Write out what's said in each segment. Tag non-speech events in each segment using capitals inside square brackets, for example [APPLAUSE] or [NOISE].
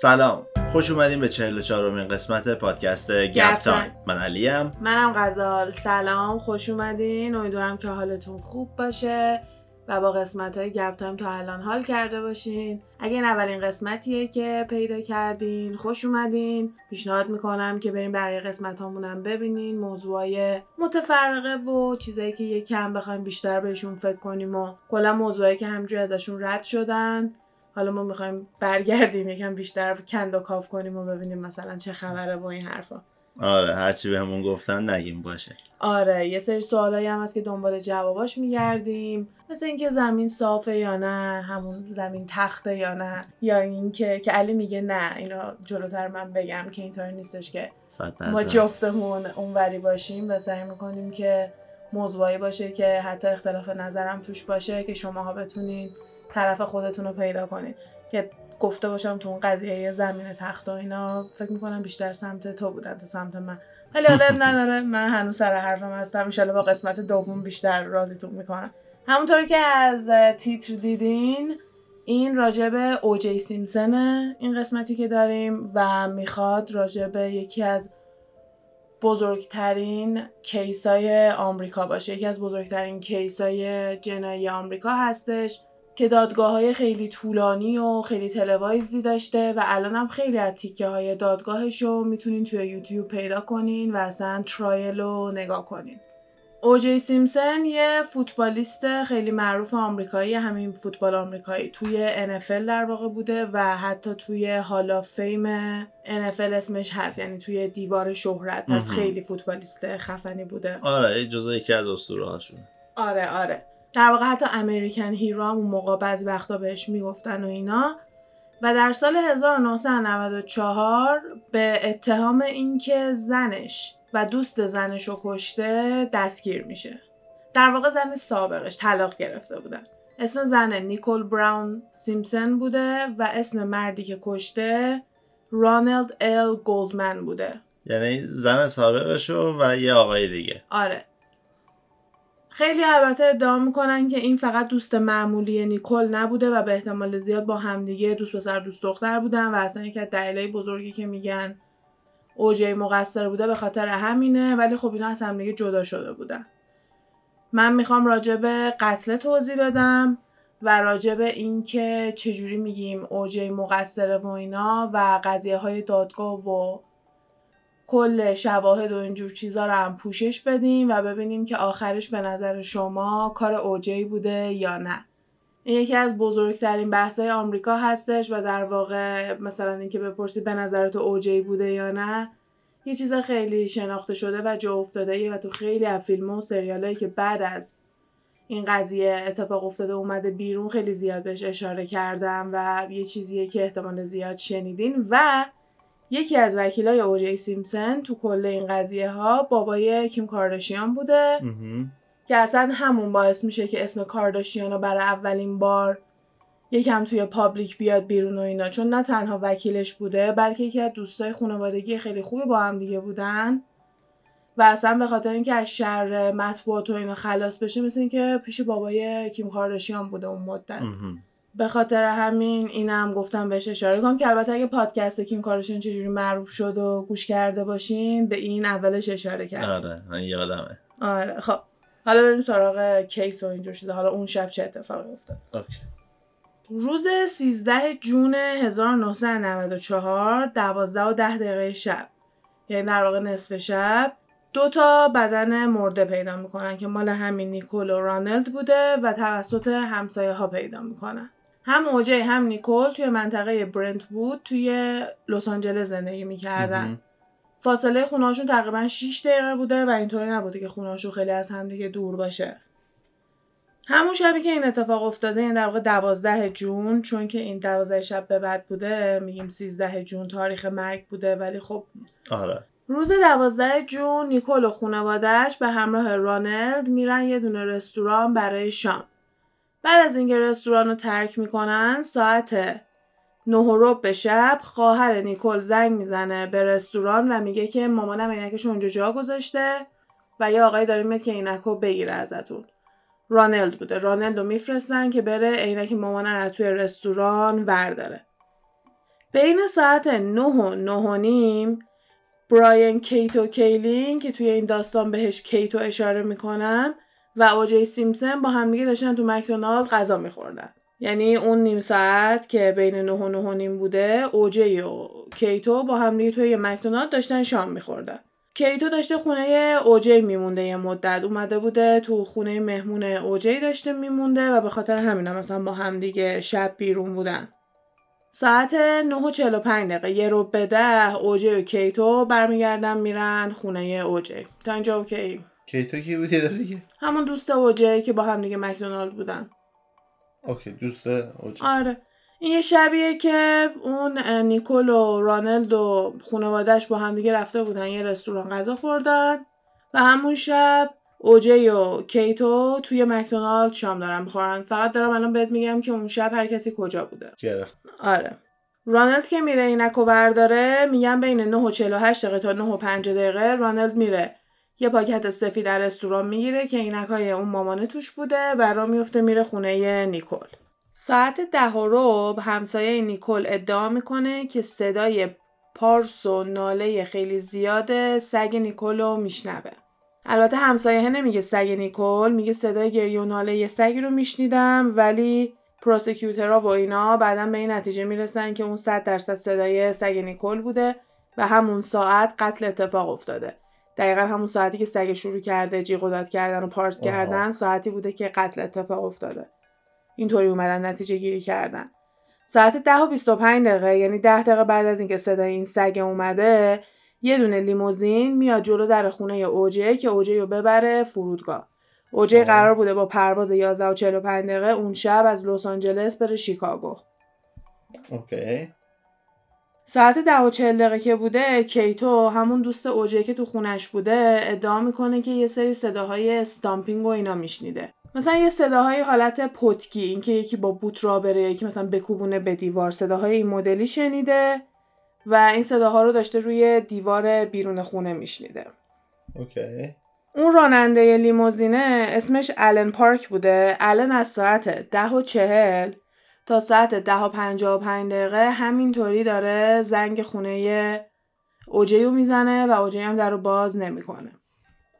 سلام. خوش اومدیم به 44 امین قسمت پادکست گپ تایم. من علیم. منم غزال. سلام. خوش اومدین. امیدوارم که حالتون خوب باشه و با قسمت های گپ تایم تا الان حال کرده باشین. اگه این اولین قسمتیه که پیدا کردین خوش اومدین. پیشنهاد می‌کنم که بریم بقیه قسمت هامونم ببینین. موضوعای متفرقه و چیزایی که یکم بخوایم بیشتر بهشون فکر کنیم و کلا موضوعایی که همینجوری ازشون رد شدن. حالا ما می‌خوایم برگردیم یکم بیشتر کند و کاف کنیم و ببینیم مثلا چه خبره با این حرفا. آره هرچی بهمون گفتن نگیم باشه. آره یه سری سوالایی هم هست که دنبال جواباش میگردیم. مثل اینکه زمین صافه یا نه همون زمین تخته یا نه یا اینکه که علی میگه نه اینا جلوتر من بگم که اینطوری نیستش که ما جفتمون اونوری باشیم و سعی می‌کنیم که موضوعی باشه که حتی اختلاف نظرم توش باشه که شماها بتونین طرف خودتون رو پیدا کنین که گفته باشم تو اون قضیه زمین تخت و اینا فکر می‌کنم بیشتر سمت تو بودن تا سمت من. ولی حالا نداره من هنوز سر حرفم هستم. انشالله با قسمت دوم بیشتر راضیتون می‌کنم. همونطوری که از تیتر دیدین این راجب اوجی سیمسنه این قسمتی که داریم و می‌خواد راجب یکی از بزرگترین کیسای آمریکا باشه. یکی از بزرگترین کیسای جنایی آمریکا هستش. که دادگاه های خیلی طولانی و خیلی تلوایزی داشته و الان هم خیلی از تیکه های دادگاهش رو می‌تونین توی یوتیوب پیدا کنین و اصلا ترایل رو نگاه کنین. اوجی سیمسن یه فوتبالیست خیلی معروف آمریکایی همین فوتبال آمریکایی توی NFL در واقع بوده و حتی توی هالا فیم NFL اسمش هست یعنی توی دیوار شهرت. پس خیلی فوتبالیست خفنی بوده. آره جزو یکی از اسطوره هاشون آره آره. در واقع حتی American hero هم اون موقع بعضی وقتا بهش می‌گفتن و اینا. و در سال 1994 به اتهام اینکه زنش و دوست زنش رو کشته دستگیر میشه. در واقع زن سابقش طلاق گرفته بودن. اسم زن نیکول براون سیمپسون بوده و اسم مردی که کشته رانلد لایل گولدمن بوده. یعنی زن سابقشو و یه آقای دیگه. آره. خیلی البته ادعا می‌کنن که این فقط دوست معمولی نیکل نبوده و به احتمال زیاد با همدیگه دوست پسر دوست دختر بودن و اصلا یکی از دلایل بزرگی که میگن اوجی مقصر بوده به خاطر همینه ولی خب اینا از همدیگه جدا شده بودن. من می‌خوام راجع به قتل توضیح بدم و راجع به اینکه چجوری میگیم اوجی مقصر و اینا و قضیه های دادگاه و کل شواهد و اینجور چیزا رو هم پوشش بدیم و ببینیم که آخرش به نظر شما کار اوجی بوده یا نه. این یکی از بزرگترین بحثای آمریکا هستش و در واقع مثلا اینکه بپرسی به نظر تو اوجی بوده یا نه یه چیز خیلی شناخته شده و جا افتاده و تو خیلی از فیلم و سریالایی که بعد از این قضیه اتفاق افتاده اومده بیرون خیلی زیاد بهش اشاره کردم و یه چیزیه که احتمال زیاد شنیدین و یکی از وکیلای اوجی سیمپسون تو کل این قضیه ها بابای کیم کارداشیان بوده که اصلا همون باعث میشه که اسم کارداشیان رو برای اولین بار یکم توی پابلیک بیاد بیرون و اینا. چون نه تنها وکیلش بوده بلکه یکی از دوستای خانوادگی خیلی خوبی با هم دیگه بودن. و اصلا به خاطر اینکه از شر مطبوعات و اینا خلاص بشه مثل اینکه پیش بابای کیم کارداشیان بوده اون مدت. به خاطر همین اینم گفتم بهش اشاره کنم که البته اگه پادکست کیم کارداشیان چجوری معروف شد رو گوش کرده باشین به این اولش اشاره کرد آره من یادمه. آره خب. حالا بریم سراغ case و اینجور چیزا. حالا اون شب چه اتفاقی افتاد؟ okay. روز 13 June 1994 12 و 10 دقیقه شب. یعنی در واقع نصف شب. دو تا بدن مرده پیدا می‌کنن که مال همین نیکول و رانلد بوده و توسط همسایه ها پیدا می‌کنن. هم اوجه هم نیکول توی منطقه برنت بود توی لس آنجلس زندگی می‌کردن. فاصله خونهاشون تقریبا 6 دقیقه بوده و اینطوری نبوده که خونهاشون خیلی از همدیگه دور باشه. همون شبی که این اتفاق افتاده این در واقع دوازده جون چون که این دوازده شب به بعد بوده میگیم سیزده جون تاریخ مرگ بوده ولی خب آره. روز دوازده جون نیکول و خانوادهش به همراه رانلد میرن یه دونه رستوران برای شام. بعد از اینکه رستوران رو ترک می‌کنن ساعت نه به شب خواهر نیکل زنگ می‌زنه به رستوران و میگه که مامانم عینکش اونجا جا گذاشته و یه آقای داره میاد که عینک رو بگیره ازتون. رانلد بوده. رانلد رو میفرستن که بره عینک مامانم رو توی رستوران ورداره. بین ساعت 9 و 9 و نیم براین کیتو کیلین که توی این داستان بهش کیتو اشاره می‌کنم و اوجی سیمپسون با همدیگه داشتن تو مکدونالد غذا میخوردن. یعنی اون نیم ساعت که بین 9 و 9 و نیم بوده اوجی و کیتو با همدیگه توی یه مکدونالد داشتن شام میخوردن. کیتو داشته خونه اوجی میمونده یه مدت. اومده بوده تو خونه مهمون اوجی داشته میمونده و به خاطر همین هم مثلا با همدیگه شب بیرون بودن. ساعت 9 و 45 دقیقه یه رو به ده اوجی و کیتو برمیگردن میرن خونه اوجی تا اینجا okay؟ کیتو کی بود یه دیگه؟ همون دوست اوجی که با هم دیگه مکدونالد بودن. okay دوست اوجی آره. این یه شبیه که اون نیکول و رانلد و خانوادهش با هم دیگه رفته بودن یه رستوران غذا خوردن و همون شب اوجی و کیتو توی مکدونالد شام دارن می‌خورن. فقط دارم الان بهت میگم که اون شب هر کسی کجا بوده. گرفت. آره. رانلد که میره عینکو برداره میگن بین 9 و 48 دقیقه تا 9 و 5 دقیقه رانلد میره. یه پاکت سفید در رستوران می‌گیره که عینکای اون مامانه توش بوده و را میفته میره خونه نیکل ساعت ده و رب همسایه نیکل ادعا می‌کنه که صدای پارس و ناله خیلی زیاد سگ نیکل رو میشنوه. البته همسایه نمیگه سگ نیکل میگه صدای گریه و ناله یه سگی رو میشنیدم ولی prosecutor ها و اینا بعدا به این نتیجه می‌رسن که اون صد درصد صدای سگ نیکل بوده و همون ساعت قتل اتفاق افتاده. دقیقا همون ساعتی که سگ شروع کرده جیغ و داد کردن و پارس کردن ساعتی بوده که قتل اتفاق افتاده. اینطوری اومدن نتیجه گیری کردن. ساعت ده و 25 دقیقه یعنی ده دقیقه بعد از اینکه صدای این سگ اومده یه دونه لیموزین میاد جلو در خونه اوجه که اوجه رو ببره فرودگاه. اوجه قرار بوده با پرواز 11 و 45 دقیقه اون شب از لس آنجلس بره شیکاگو. okay. ساعت ده و چهل دقیقه که بوده کیتو همون دوست اوجه که تو خونش بوده ادعا می‌کنه که یه سری صداهای stomping و اینا میشنیده. مثلا یه صداهای حالت پتکی اینکه یکی با بوت را بره یکی مثلا بکوبونه به دیوار. صداهای این مدلی شنیده و این صداها رو داشته روی دیوار بیرون خونه میشنیده. okay. اون راننده لیموزینه اسمش الن پارک بوده. الن از ساعت ده و چهل تا ساعت ده و پنجاه و پنج دقیقه همینطوری داره زنگ خونه اوجیو می‌زنه و اوجی هم در رو باز نمی‌کنه.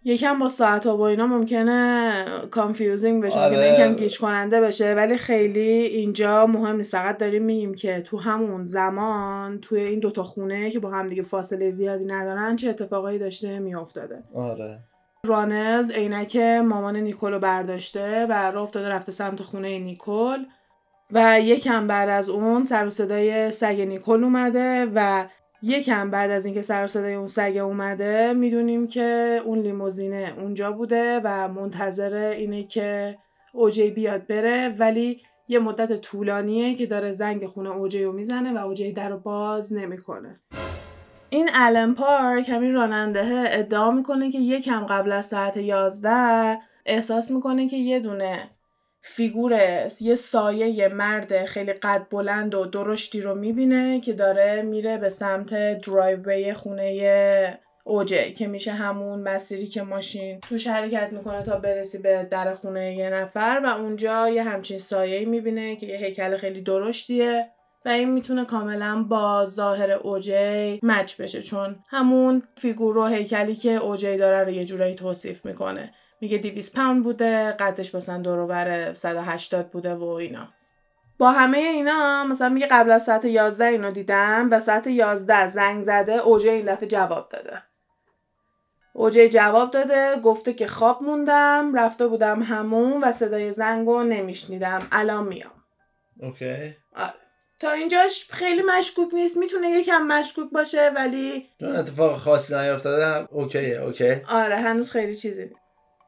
یکم با ساعت و اینا ممکنه confusing بشه آره. که یکم گیج کننده بشه ولی خیلی اینجا مهم نیست. فقط داریم میگیم که تو همون زمان توی این دوتا خونه که با هم دیگه فاصله زیادی ندارن چه اتفاقایی داشته میافتاده. آره. رانلد عینک مامان نیکول رو برداشته و راه افتاده رفته سمت خونه نیکول. و یکم بعد از اون سر و صدای سگ نیکول اومده و یکم بعد از اینکه سر و صدای اون سگ اومده می‌دونیم که اون لیموزینه اونجا بوده و منتظر اینه که اوجی بیاد بره ولی یه مدت طولانیه که داره زنگ خونه اوجی رو می‌زنه و اوجی در رو باز نمی‌کنه. این الن پارک همین راننده ادعا می‌کنه که یکم قبل از ساعت 11 احساس می‌کنه که یه دونه figure یه سایه مرد خیلی قد بلند و درشتی رو می‌بینه که داره میره به سمت driveway خونه اوجه که میشه همون مسیری که ماشین توش حرکت می‌کنه تا برسی به در خونه یه نفر و اونجا یه همچین سایه می‌بینه که یه هیکل خیلی درشتیه و این می‌تونه کاملا با ظاهر اوجی match بشه چون همون figure و هیکلی که اوجی داره رو یه جورایی توصیف می‌کنه. میگه 200 پوند بوده قدش مثلا دور بر 180 بوده و اینا. با همه اینا مثلا میگه قبل از ساعت 11 اینو دیدم و ساعت 11 زنگ زده اوجه این دفعه جواب داده. اوجه جواب داده گفته که خواب موندم رفته بودم همون و صدای زنگو نمیشنیدم. الان میام. اوکی. آره. تا اینجاش خیلی مشکوک نیست. می‌تونه یکم مشکوک باشه ولی چون اتفاق خاصی نیافتاده اوکیه اوکی. آره هنوز خیلی چیزی نیست.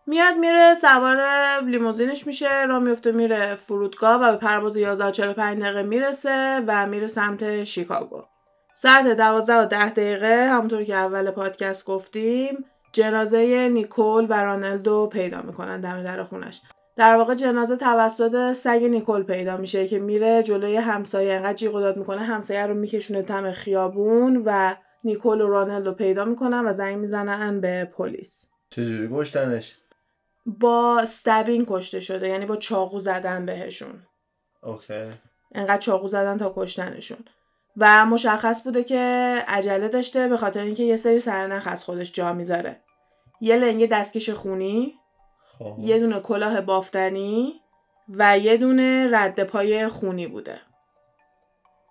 میاد میره سوار لیموزینش میشه را میفته میره فرودگاه و به پرواز 11:45 دقیقه می‌رسه و میره سمت شیکاگو. ساعت 12 و 10 دقیقه همونطور که اول پادکست گفتیم جنازه نیکول و رانلدو پیدا می‌کنن دم در خونش. در واقع جنازه توسط سگ نیکول پیدا میشه که میره جلوی همسایه. انقدر جیغ داد می‌کنه همسایه رو میکشونه تم خیابون و نیکول و رانلدو پیدا می‌کنن و زنگ می‌زنن به پلیس. چجوری؟ کشتنش با استبینگ کشته شده یعنی با چاقو زدن بهشون. اوکی. انقدر چاقو زدن تا کشتنشون. و مشخص بوده که عجله داشته به خاطر اینکه یه سری سرنخ از خودش جا می‌ذاره. یه لنگه دستکش خونی خب. یه دونه کلاه بافتنی و یه دونه رد پای خونی بوده.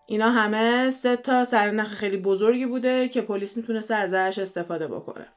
اینا همه سه تا سرنخ خیلی بزرگی بوده که پلیس می‌تونسته ازش استفاده بکنه.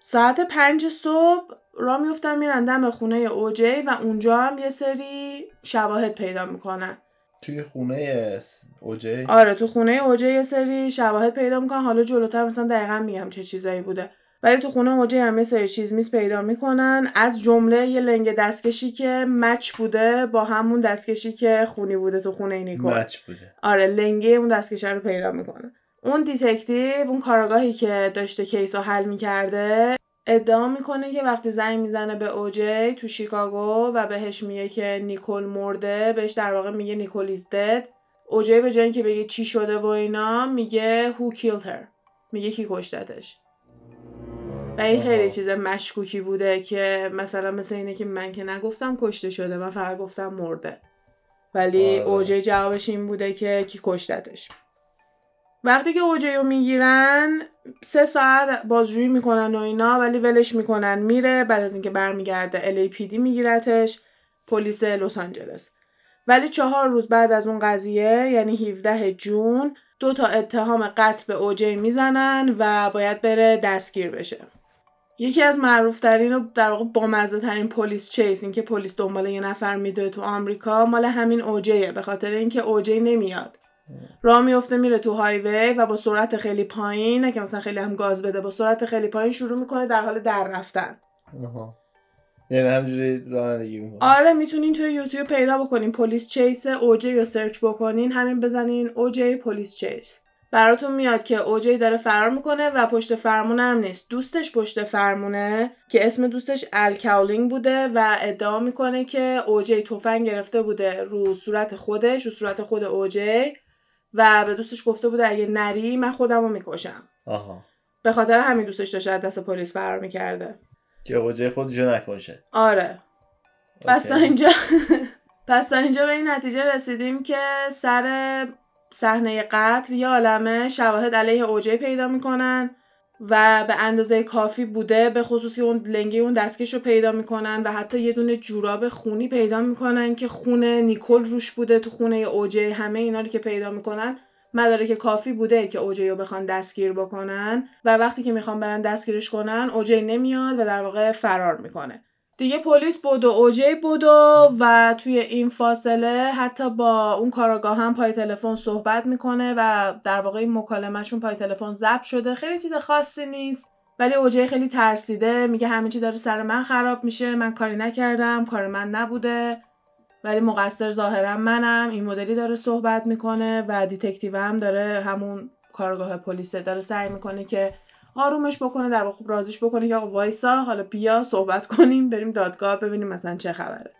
ساعت پنج صبح را میفتن میرن دم خونه اوجی و اونجا هم یه سری شواهد پیدا می‌کنن. توی خونه اوجی آره تو خونه اوجی یه سری شواهد پیدا می‌کنن. حالا جلوتر مثلا دقیقا میگم چه چیزایی بوده. ولی تو خونه اوجی هم یه سری چیز میز پیدا می‌کنن. از جمله یه لنگ دستکشی که مچ بوده با همون دستکشی که خونی بوده تو خونه نیکول مچ بوده. آره لنگه اون دستکشه رو پیدا می‌کنه. اون detective اون کاراگاهی که داشته case رو حل می‌کرده ادعا می‌کنه که وقتی زنگ می‌زنه به اوجی تو شیکاگو و بهش میگه که نیکول مرده بهش در واقع میگه Nicole is dead OJ به جای اینکه بگه چی شده و اینا میگه who killed her میگه کی کشتتش و این خیلی. چیز مشکوکی بوده که مثلا مثل اینه که من که نگفتم کشته شده من فقط گفتم مرده ولی آره. اوجی جوابش این بوده که کی کشتتش وقتی که اوجی رو می‌گیرن سه ساعت بازجویی می‌کنن و اینا ولی ولش می‌کنن. میره بعد از اینکه برمیگرده LAPD میگیرتش پلیس لس آنجلس. ولی چهار روز بعد از اون قضیه یعنی 17 جون دو تا اتهام قتل به اوجی می‌زنن و باید بره دستگیر بشه. یکی از معروفترین و در واقع بامزه ترین پلیس چیس این که پلیس دنبال یه نفر میده تو آمریکا مال همین اوجیه به خاطر اینکه اوجی نمیاد. راه میفته میره تو highway و با سرعت خیلی پایین نه که مثلا خیلی هم گاز بده با سرعت خیلی پایین شروع می‌کنه در حال در رفتن. یعنی همجوری رانندگی می‌کنه. آره می‌تونین توی یوتیوب پیدا بکنین. police chase اوجی رو سرچ بکنین همین بزنین. اوجی police chase. براتون میاد که اوجی داره فرار می‌کنه و پشت فرمونه هم نیست. دوستش پشت فرمونه که اسم دوستش ال کاولینگ بوده و ادعا می‌کنه که اوجی تفنگ گرفته بوده رو صورت خودش رو صورت خود اوجی. و به دوستش گفته بوده اگه نری من خودم رو می‌کشم. آها. به خاطر همین دوستش داشته از دست پلیس فرار می‌کرده. که اوجی خودشو نکشه. آره. پس تا. اینجا [LAUGHS] پس تا اینجا به این نتیجه رسیدیم که سر صحنه قتل یه عالمه شواهد علیه اوجی پیدا می‌کنن. و به اندازه کافی بوده به خصوص که اون لنگی اون دستکش رو پیدا می‌کنن و حتی یه دونه جوراب خونی پیدا می‌کنن که خون نیکل روش بوده تو خونه اوجی همه اینا رو که پیدا می‌کنن. مدارک کافی بوده که اوجی رو بخوان دستگیر بکنن و وقتی که می‌خوان برن دستگیرش کنن اوجی نمیاد و در واقع فرار می‌کنه. دیگه پلیس بود و اوجی بود و توی این فاصله حتی با اون کاراگاه هم پای تلفن صحبت می‌کنه و در واقع این مکالمهشون پای تلفن ضبط شده. خیلی چیز خاصی نیست ولی اوجی خیلی ترسیده. میگه همه چی داره سر من خراب میشه. من کاری نکردم. کار من نبوده. ولی مقصر ظاهرا منم. این مدلی داره صحبت می‌کنه و detective هم داره همون کاراگاه پلیسه داره سعی می‌کنه که آرومش بکنه در واقع راضیش بکنه که آقا وایسا حالا بیا صحبت کنیم بریم دادگاه ببینیم مثلا چه خبره.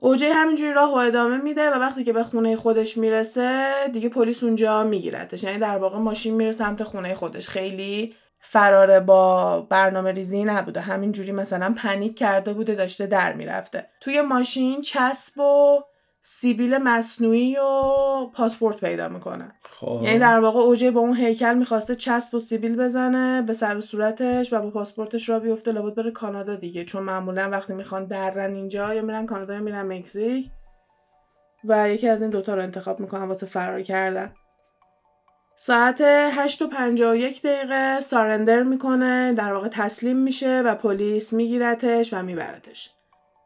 اوجی همینجوری راه و ادامه میده و وقتی که به خونه خودش می‌رسه دیگه پلیس اونجا میگیرتش. یعنی در واقع ماشین میره سمت خونه خودش. خیلی فراره با برنامه ریزی نبوده. همینجوری مثلا panic کرده بوده داشته در می‌رفته. توی ماشین چسب و سیبیل مصنوعی و پاسپورت پیدا می‌کنن خب. یعنی در واقع اوجی با اون هیکل می‌خواسته چسب و سیبیل بزنه به سر و صورتش و با پاسپورتش را بیفته. لابد بره کانادا دیگه. چون معمولا وقتی می‌خوان درن اینجا یا میرن کانادا یا میرن مکزیک و یکی از این دوتا رو انتخاب می‌کنن واسه فرار کردن. ساعت 8 و 51 دقیقه سارندر می‌کنه در واقع تسلیم میشه و پلیس میگیرتش و میبرتش.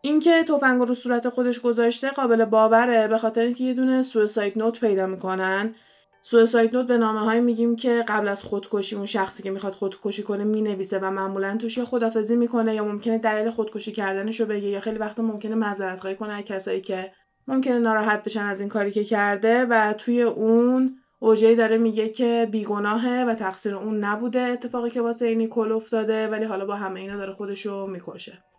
اینکه تفنگ رو صورت خودش گذاشته قابل باوره به خاطر اینکه یه دونه سویساید نوت پیدا می‌کنن. سویساید نوت به نامه های میگیم که قبل از خودکشی اون شخصی که می‌خواد خودکشی کنه می‌نویسه و معمولا توش یا خدافزی می‌کنه یا ممکنه دلیل خودکشی کردنش رو بگه یا خیلی وقتا ممکنه معذرت خواهی کنه از کسایی که ممکنه ناراحت بشن از این کاری که کرده و توی اون اوجی داره میگه که بیگناهه و تقصیر اون نبوده اتفاقی که واسه اینی کل افتاده ولی حالا با همه اینا داره خودشو می‌کشه.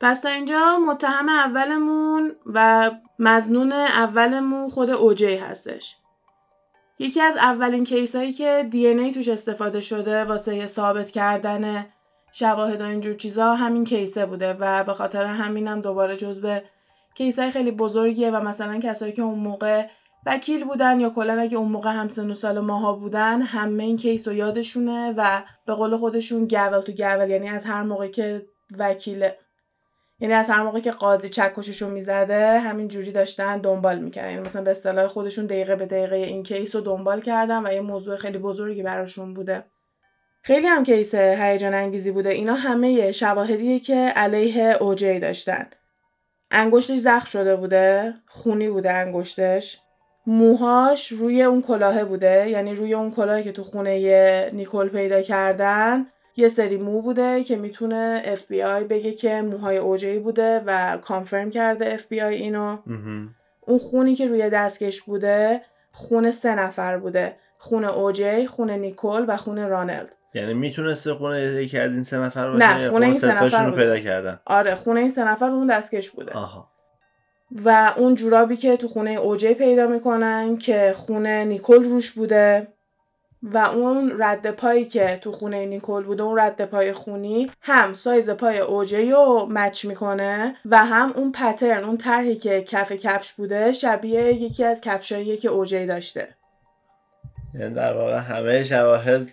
پس تا اینجا متهم اولمون و مظنون اولمون خود اوجی هستش. یکی از اولین case هایی که DNA توش استفاده شده واسه ثابت کردن شواهد و اینجور چیزا همین case ه بوده و به خاطر همینم دوباره جزو case های خیلی بزرگیه و مثلا کسایی که اون موقع وکیل بودن یا کلا اگه اون موقع هم سن و سال ماها بودن همه این case رو یادشونه و به قول خودشون gavel to gavel یعنی از هر موقع که وکیل یعنی از هر موقع که قاضی چکششو می‌زده همین جوری داشتن دنبال می‌کردن. یعنی مثلا به اصطلاح خودشون دقیقه به دقیقه این کیس رو دنبال کردن و یه موضوع خیلی بزرگی براشون بوده. خیلی هم کیس هیجان انگیزی بوده. اینا همه شواهدیه که علیه اوجی داشتن. انگشتش زخم شده بوده خونی بوده انگشتش. موهاش روی اون کلاهه بوده. یعنی روی اون کلاهی که تو خونه نیکل پیدا کردن یه سری مو بوده که می‌تونه اف بی آی بگه که موهای اوجی بوده و confirm کرده اف بی آی اینو. اون خونی که روی دستکش بوده خون سه نفر بوده. خون اوجی خون نیکل و خون رانلد. یعنی می‌تونسته خونه یکی از این سه نفر باشه؟ نه خونه این سه نفر رو پیدا کردن. آره خونه این سه نفر اون دستکش بوده. آها. و اون جورابی که تو خونه اوجی پیدا می‌کنن که خونه نیکل روش بوده. و اون رد پایی که تو خونه نیکل بوده اون رد پای خونی هم سایز پای اوجی رو مچ می‌کنه و هم اون پترن اون طرحی که کف کفش بوده شبیه یکی از کفشایی که اوجی داشته. یعنی در واقع همه شواهد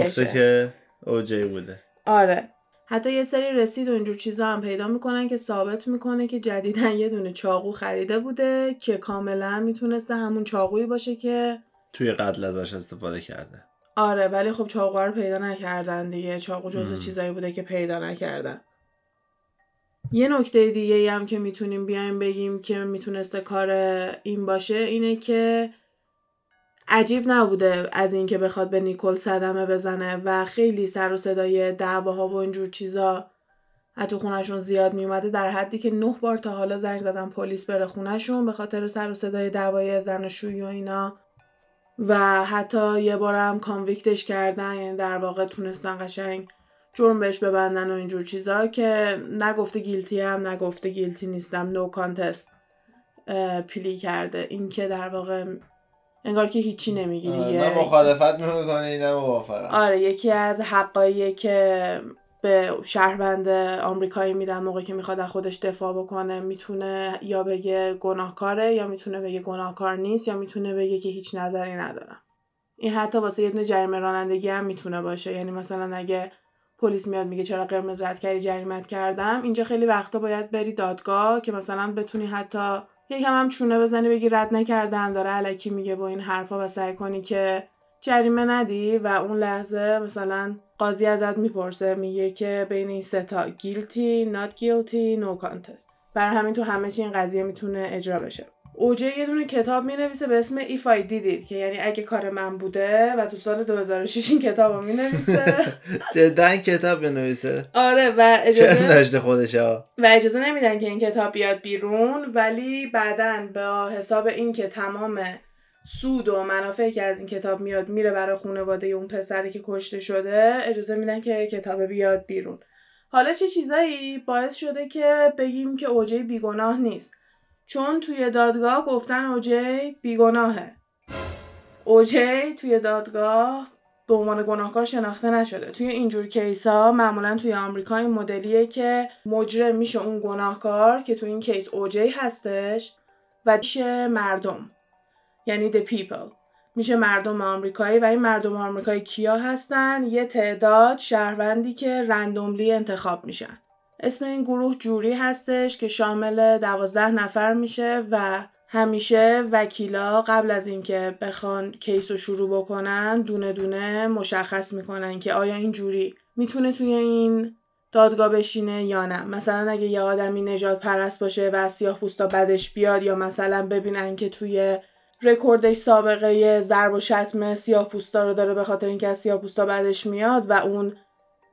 گفته که اوجی بوده. آره. حتی یه سری رسید و اینجور چیزا هم پیدا می‌کنن که ثابت می‌کنه که جدیدا یه دونه چاقو خریده بوده که کاملا می‌تونسته همون چاقویی باشه که توی قتل ازش استفاده کرده. آره ولی خب چاقو رو پیدا نکردن دیگه. چاقو جزو چیزایی بوده که پیدا نکردن. یه نکته دیگه هم که می‌تونیم بیایم بگیم که می‌تونسته کار این باشه اینه که عجیب نبوده از اینکه بخواد به نیکل صدمه بزنه و خیلی سر و صدای دعواها و اینجور چیزا حتی خونشون زیاد میومده در حدی که نه بار تا حالا زنگ زدن پلیس بره خونشون به خاطر سر و صدای دعوای زن و شوی و اینا. و حتی یه بارم convict ش کردن یعنی در واقع تونستن قشنگ جرم بهش ببندن و اینجور چیزا که نگفته guilty هم نگفته guilty نیستم. no contest plea کرده. این که در واقع انگار که هیچی نمیگی دیگه. نه مخالفت می‌کنه نه موافقت آره یکی از حقایی که به شهروند آمریکایی میدن موقعی که می‌خواد از خودش دفاع بکنه می‌تونه یا بگه گناهکاره یا می‌تونه بگه گناهکار نیست یا می‌تونه بگه که هیچ نظری ندارم. این حتی واسه یه دونه جریمه رانندگی هم می‌تونه باشه. یعنی مثلا اگه پلیس میاد میگه چرا قرمز رد کردی جریمت کردم اینجا خیلی وقتا باید بری دادگاه که مثلا بتونی حتی یکم هم چونه بزنی بگی رد نکردم داره علکی میگه با این حرفا و سعی کنی که جریمه ندی و اون لحظه مثلا قاضی ازت می‌پرسه میگه که بین این سه تا گیلتی نات گیلتی نو کانتست بر همین تو همه چی این قضیه می‌تونه اجرا بشه. اوجه یه دونه کتاب می نویسه به اسم If I It که یعنی اگه کار من بوده و تو سال 2006 این کتاب رو می نویسه [LAUGHS] جدا کتاب بنویسه. آره و اجازه داشته خودش و اجازه نمیدن که این کتاب بیاد بیرون ولی بعدا به حساب این که تمام سود و منافعی که از این کتاب میاد میره برای خانواده اون پسری که کشته شده اجازه میدن که کتاب بیاد بیرون. حالا چه چیزایی باعث شده که بگیم که اوجی بیگناه نیست؟ چون توی دادگاه گفتن اوجی بیگناهه. اوجی توی دادگاه به عنوان گناهکار شناخته نشده. توی اینجور کیس ها معمولا توی آمریکا این مدلیه که مجرم میشه اون گناهکار که توی این کیس اوجی هستش و میشه مردم. یعنی the people. میشه مردم آمریکایی و این مردم آمریکایی کیا هستن؟ یه تعداد شهروندی که رندوملی انتخاب میشن. اسم این گروه jury هستش که شامل دوازده نفر میشه و همیشه وکیلا قبل از اینکه بخوان case رو شروع بکنن دونه دونه مشخص می‌کنن که آیا این juror می‌تونه توی این دادگاه بشینه یا نه. مثلا اگه یه آدمی نژاد پرست باشه و سیاه پوستا بدش بیاد یا مثلا ببینن که توی رکوردش سابقه ضرب و شتم سیاه پوستا رو داره به خاطر اینکه از سیاه پوستا بدش میاد و اون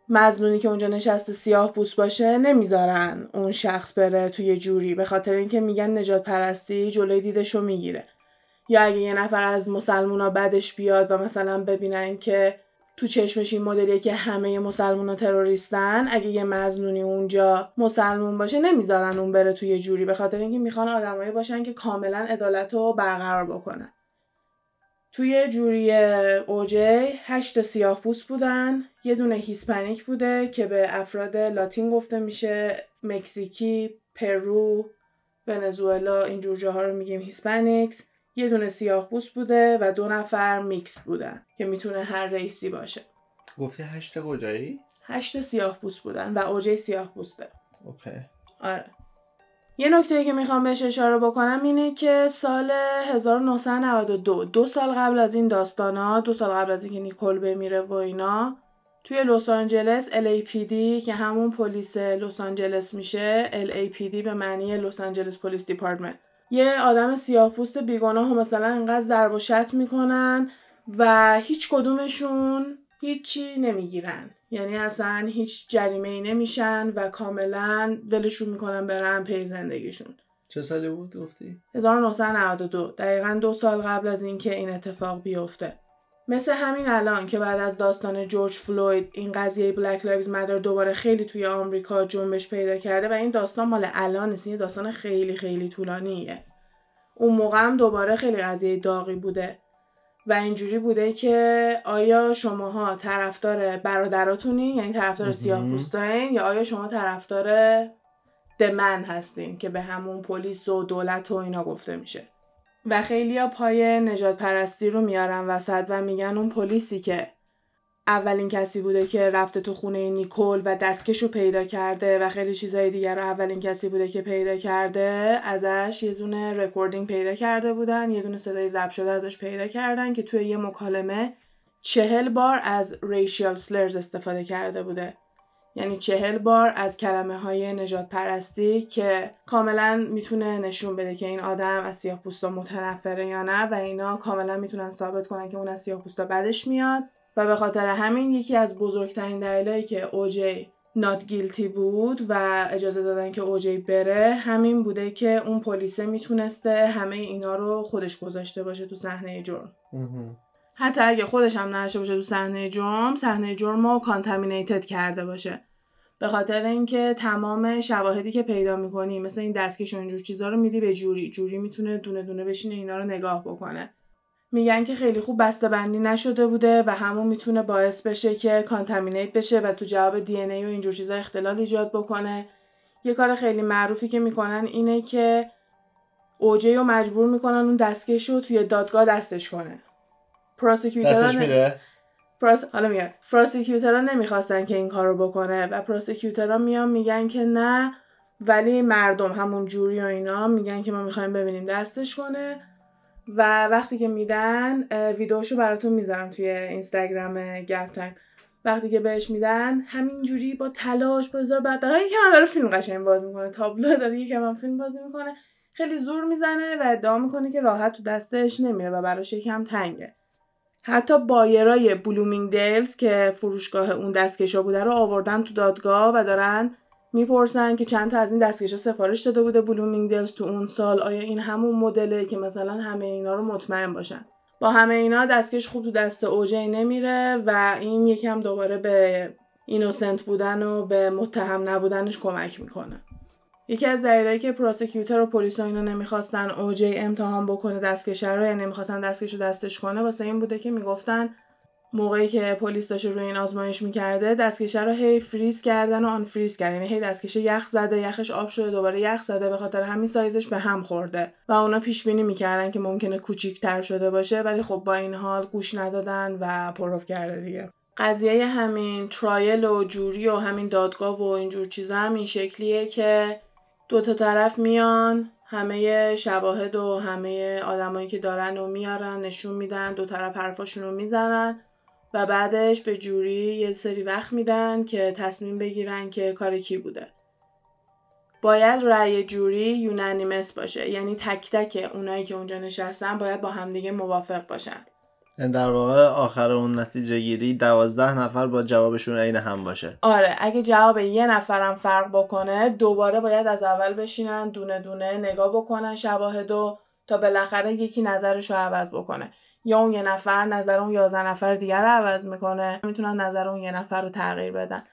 مزنونی که اونجا نشسته سیاه پوست باشه نمی‌ذارن اون شخص بره توی جوری به خاطر اینکه میگن نجات پرستی جلوی دیدشو می‌گیره. یا اگه یه نفر از مسلمونا بدش بیاد و مثلا ببینن که تو چشمش این مدلیه که همه مسلمونا تروریستن. اگه یه مزنونی اونجا مسلمون باشه نمی‌ذارن اون بره توی جوری به خاطر اینکه می‌خوان آدمایی باشن که کاملا عدالت رو برقرار بکنن. توی jury اوجی هشت سیاه پوست بودن. یه دونه Hispanic بوده که به افراد لاتین گفته میشه. مکزیکی، پرو، ونزوئلا اینجور جاها رو میگیم Hispanics یه دونه سیاه پوست بوده و دو نفر میکس بودن که می‌تونه هر race ی باشه. گفتی هشت تا چی؟ هشت سیاه پوست بودن و اوجی سیاه پوسته okay. آره. یه نکته که می‌خوام بهش اشاره بکنم اینه که سال 1992 دو سال قبل از این داستانا دو سال قبل از اینکه نیکول بمیره و اینا توی لس آنجلس LAPD که همون پلیس لس آنجلس میشه LAPD به معنی Los Angeles Police Department. یه آدم سیاه پوست بیگناه مثلا انقدر ضرب و شتم می‌کنن و هیچ کدومشون هیچی نمی‌گیرن. یعنی اصلا هیچ جریمه ای نمیشن و کاملا ولشون می‌کنن برن پی زندگیشون. چه سالی بود؟ گفتی؟ 1992 دقیقا دو سال قبل از اینکه این اتفاق بیفته. مثل همین الان که بعد از داستان جورج فلوید این قضیه Black Lives Matter دوباره خیلی توی آمریکا جنبش پیدا کرده و این داستان مال الان نیست این داستان خیلی خیلی طولانیه. اون موقع هم دوباره خیلی قضیه داغی بوده و اینجوری بوده که آیا شماها طرفدار برادراتونین؟ یعنی طرفدار سیاه پوستاین یا آیا شما طرفدار the man هستین که به همون پلیس و دولت و اینا گفته میشه؟ و خیلی ها پای نژاد پرستی رو میارن وسط و میگن اون پلیسی که اولین کسی بوده که رفته تو خونه نیکول و دستکش رو پیدا کرده و خیلی چیزای دیگر رو اولین کسی بوده که پیدا کرده ازش یه دونه recording پیدا کرده بودن یه دونه صدای ضبط شده ازش پیدا کردن که توی یه مکالمه چهل بار از racial slurs استفاده کرده بوده. یعنی چهل بار از کلمه های نژاد پرستی که کاملا می‌تونه نشون بده که این آدم از سیاه پوستا متنفره یا نه و اینا کاملا می‌تونن ثابت کنن که اون از سیاه پوستا بدش میاد. و به خاطر همین یکی از بزرگترین دلایلی که اوجی نات گیلتی بود و اجازه دادن که اوجی بره همین بوده که اون پلیسه می‌تونسته همه اینا رو خودش گذاشته باشه تو صحنه جرم. حتی اگه خودش هم نشه باشه تو صحنه جرم صحنه جرم رو کانتامینیتد کرده باشه. به خاطر اینکه تمام شواهدی که پیدا می‌کنی مثل این دستکش و اینجور چیزا رو میدی به جوری جوری می‌تونه دونه دونه بشینه اینا رو نگاه بکنه. میگن که خیلی خوب بسته بندی نشده بوده و همون می‌تونه باعث بشه که contaminate بشه و تو جواب DNA و اینجور چیزا اختلال ایجاد بکنه. یه کار خیلی معروفی که می‌کنن اینه که اوجی رو مجبور می‌کنن اون دستکش رو توی دادگاه دستش کنه. میره؟ pros... حالا میگه prosecutor ها نمی‌خواستن که این کار رو بکنه و prosecutor ها میان میگن که نه ولی مردم همون jury و اینا میگن که ما می‌خوایم ببینیم دستش کنه و وقتی که میدن ویدیوشو براتون می‌ذارم توی اینستاگرام گپ تایم. وقتی که بهش میدن همینجوری با تلاش با هزار بعد که من داره فیلم قشنگ بازی می‌کنه تابلو داره یکم هم فیلم بازی می‌کنه خیلی زور می‌زنه و ادعا می‌کنه که راحت تو دستش نمیره و براش یکم تنگه. حتی buyer ای Bloomingdale's که فروشگاه اون دستکشا بوده رو آوردن تو دادگاه و دارن می‌پرسن که چند تا از این دستکشا سفارش داده بوده Bloomingdale's تو اون سال آیا این همون مدله که مثلا همه اینا رو مطمئن باشن؟ با همه اینا دستکش خوب تو دست اوجی نمیره و این یکم دوباره به innocent بودن و به متهم نبودنش کمک می‌کنه. یکی از دلایلی که prosecutor و پلیس اینا نمی‌خواستن اوجی امتحان بکنه دستکشه رو یعنی نمی‌خواستن دستکش رو دستش کنه واسه این بوده که می‌گفتن موقعی که پلیس داشته روی این آزمایش می‌کرده دستکشه رو هی فریز کردن و unfreeze کردن. یعنی هی دستکشه یخ زده یخش آب شده دوباره یخ زده به خاطر همین سایزش به هم خورده. و اونا پیش بینی می‌کردن که ممکنه کوچیکتر شده باشه ولی خب با این حال گوش ندادن و prove کرده دیگه. قضیه همین ترایل و جوری و همین دادگاه و اینجور چیزا هم این شکلیه که دو تا طرف میان همه شواهد و همه آدمایی که دارن و میارن نشون میدن دو طرف حرفاشون رو می‌زنن و بعدش به جوری یه سری وقت میدن که تصمیم بگیرن که کار کی بوده. باید رأی جوری یونانیمس باشه یعنی تک تک اونایی که اونجا نشستن باید با همدیگه موافق باشن. در واقع آخر اون نتیجه گیری دوازده نفر با جوابشون عین هم باشه. آره اگه جواب یه نفرم فرق بکنه دوباره باید از اول بشینن دونه دونه نگاه بکنن شواهدو تا بالاخره یکی نظرش رو عوض بکنه. یا اون یه نفر نظر اون یازده نفر دیگر رو عوض می‌کنه می‌تونن نظر اون یه نفر رو تغییر بدن.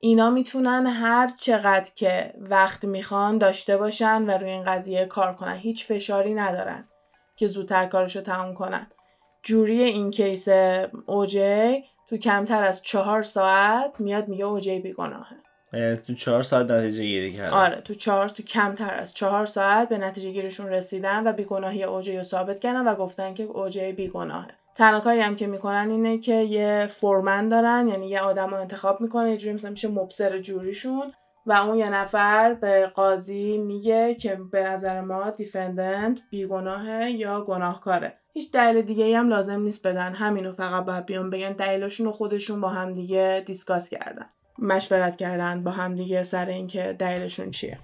اینا می‌تونن هر چقدر که وقت می‌خوان داشته باشن و روی این قضیه کار کنن. هیچ فشاری ندارن که زودتر کارشو تموم کنن. jury این case اوجی تو کمتر از چهار ساعت میاد میگه اوجی بیگناهه تو چهار ساعت نتیجه گیری کردن آره تو چهار تو کمتر از چهار ساعت به نتیجه گیریشون رسیدن و بیگناهی اوجی رو ثابت کردن و گفتن که اوجی بیگناهه تنها کاری هم که می‌کنن اینه که یه foreman دارن یعنی یه آدم رو انتخاب می‌کنه یه جوری مثلا میشه مبصر jury شون و اون یه نفر به قاضی میگه که به نظر ما defendant بیگناهه یا گناهکاره. هیچ دلیل دیگه هم لازم نیست بدن. همینو فقط باید بیان بگن دلیلشون رو خودشون با هم دیگه discuss کردن. مشورت کردن با هم دیگه سر اینکه دلیلشون چیه.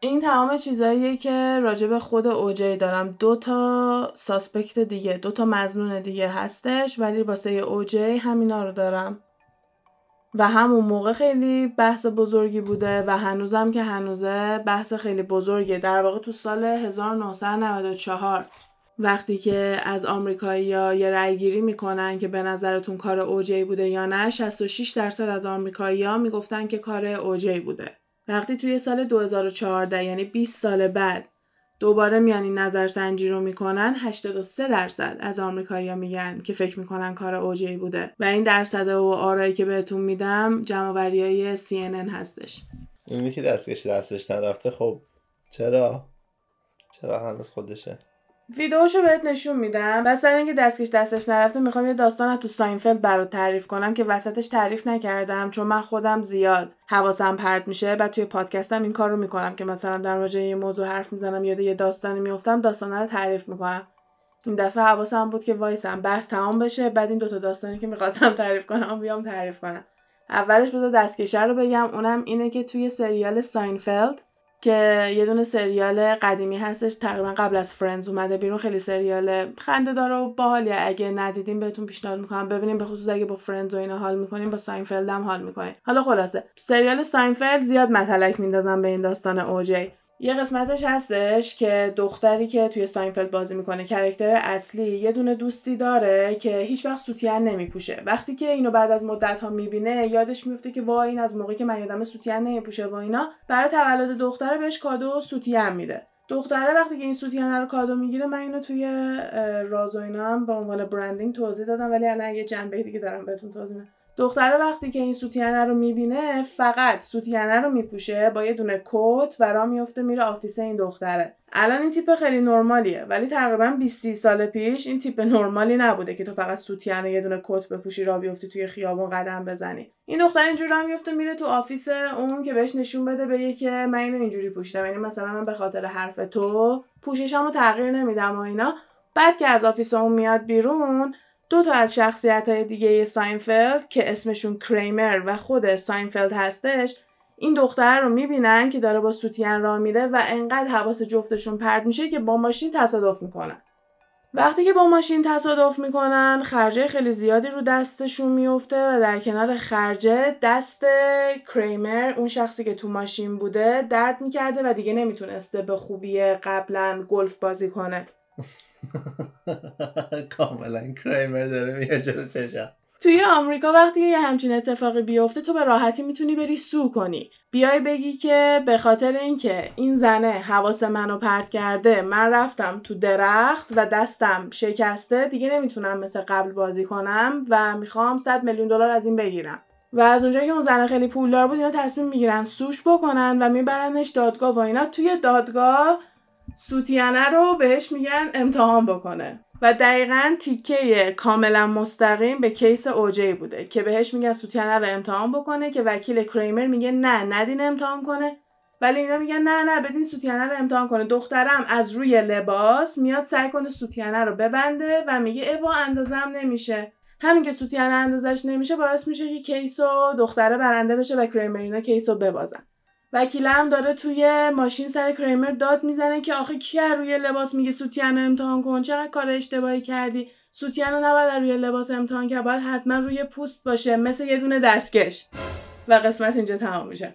این تمام چیزاییه که راجب خود اوجی دارم. دو تا ساسپکت دیگه دو تا مزنون دیگه هستش ولی واسه اوجی همینا رو دارم. و همون موقع خیلی بحث بزرگی بوده و هنوزم که هنوزه بحث خیلی بزرگه. در واقع تو سال 1994 وقتی که از آمریکایی یا یه رأیگیری می‌کنن که به نظرتون کار اوجی بوده یا نه 66 درصد از آمریکایی ها می‌گفتن که کار اوجی بوده. وقتی توی سال 2014 یعنی 20 سال بعد دوباره میان این نظرسنجی رو می‌کنن 83 درصد از آمریکایی‌ها میگن که فکر می‌کنن کار اوجی بوده. و این درصد و آرایی که بهتون میدم جمعوری های CNN هستش. اونی که دستکش دستش نرفته. خب چرا؟ چرا هنوز خودشه؟ ویدیوشو بهت نشون میدم. و سر اینکه دستکش دستش نرفته می‌خوام یه داستان از تو ساینفلد برات تعریف کنم که وسطش تعریف نکردم چون من خودم زیاد حواسم پرت میشه. بعد توی پادکستم این کار رو می‌کنم که مثلا در مورد یه موضوع حرف می‌زنم یاد یه داستانی میفتم داستان رو تعریف می‌کنم. این دفعه حواسم بود که وایسم بحث تمام بشه بعد این دوتا داستانی که می‌خواستم [LAUGHS] تعریف کنم بیام تعریف کنم. اولش بذار دستکشه رو بگم اونم اینه که توی سریال Seinfeld که یه دونه سریال قدیمی هستش تقریبا قبل از Friends اومده بیرون. خیلی سریال خنده داره و باحالیه اگه ندیدیم بهتون پیشنهاد می‌کنم ببینیم به خصوص اگه با Friends و اینا حال می‌کنیم با Seinfeld هم حال می‌کنیم حالا خلاصه سریال Seinfeld زیاد متلک میندازم به این داستان اوجی یه قسمتش هستش که دختری که توی Seinfeld بازی می‌کنه character اصلی یه دونه دوستی داره که هیچ وقت سوتین نمیپوشه. وقتی که اینو بعد از مدت ها می‌بینه یادش میفته که وای این از موقعی که من یادم سوتین نمیپوشه و اینا برای تولد دختره بهش کادو سوتین میده. دختره وقتی که این سوتین رو کادو می‌گیره من اینو توی راز و اینا هم به عنوان branding توضیح دادم ولی الان یه جنبه دیگه دارم بهتون توضیح میدم. دختره وقتی که این سوتینه رو می‌بینه فقط سوتینه رو میپوشه با یه دونه کت و را میفته میره office این دختره. الان این تیپ خیلی نرمالیه ولی تقریبا 20 سال پیش این تیپ نرمالی نبوده که تو فقط سوتینه یه دونه کت بپوشی را بیفتی توی خیابون قدم بزنی. این دختر اینجوری را میفته میره تو office اون که بهش نشون بده بگه که من اینو اینجوری پوشیدم. یعنی مثلا من به خاطر حرف تو پوششمو تغییر نمیدم و اینا. بعد که از office اون میاد بیرون دو تا از شخصیت های دیگه Seinfeld که اسمشون Kramer و خود Seinfeld هستش این دختر رو می‌بینن که داره با سوتین را میره و انقدر حواس جفتشون پرت میشه که با ماشین تصادف می‌کنن. وقتی که با ماشین تصادف می‌کنن خرجه خیلی زیادی رو دستشون میفته و در کنار خرجه دست کریمر اون شخصی که تو ماشین بوده درد می‌کرده و دیگه نمی‌تونسته به خوبی قبلا گلف بازی کنه. [LAUGHS] کاملا کرایمر داره میاد جلو چشم. توی آمریکا وقتی یه همچین اتفاقی بیفته تو به راحتی می‌تونی بری سو کنی. بیای بگی که به خاطر اینکه این زنه حواس منو پرت کرده من رفتم تو درخت و دستم شکسته دیگه نمی‌تونم مثل قبل بازی کنم و می‌خوام 100 میلیون دلار از این بگیرم. و از اونجایی که اون زنه خیلی پولدار بود اینا تصمیم می‌گیرن سوش بکنن و میبرنش دادگاه و اینا. توی دادگاه سوتیانه رو بهش میگن امتحان بکنه. و دقیقا تیکه کاملا مستقیم به کیس اوجی بوده که بهش میگن سوتیانه رو امتحان بکنه که وکیل کریمر میگه نه ندین امتحان کنه. ولی اینا میگن نه نه بدین سوتیانه رو امتحان کنه. دخترم از روی لباس میاد سعی کنه سوتیانه رو ببنده و میگه ابا اندازم نمیشه. همین که سوتیانه اندازش نمیشه باعث میشه که کیس دختره برنده بشه و کریمر اینا کیس رو ببازن. وکیلم داره توی ماشین سر کریمر داد می‌زنه که آخه کی روی لباس میگه سوتین رو امتحان کن؟ چقدر کار اشتباهی کردی؟ سوتین رو نباید روی لباس امتحان کرد باید حتما روی پوست باشه مثل یه دونه دستکش. و قسمت اینجا تمام میشه.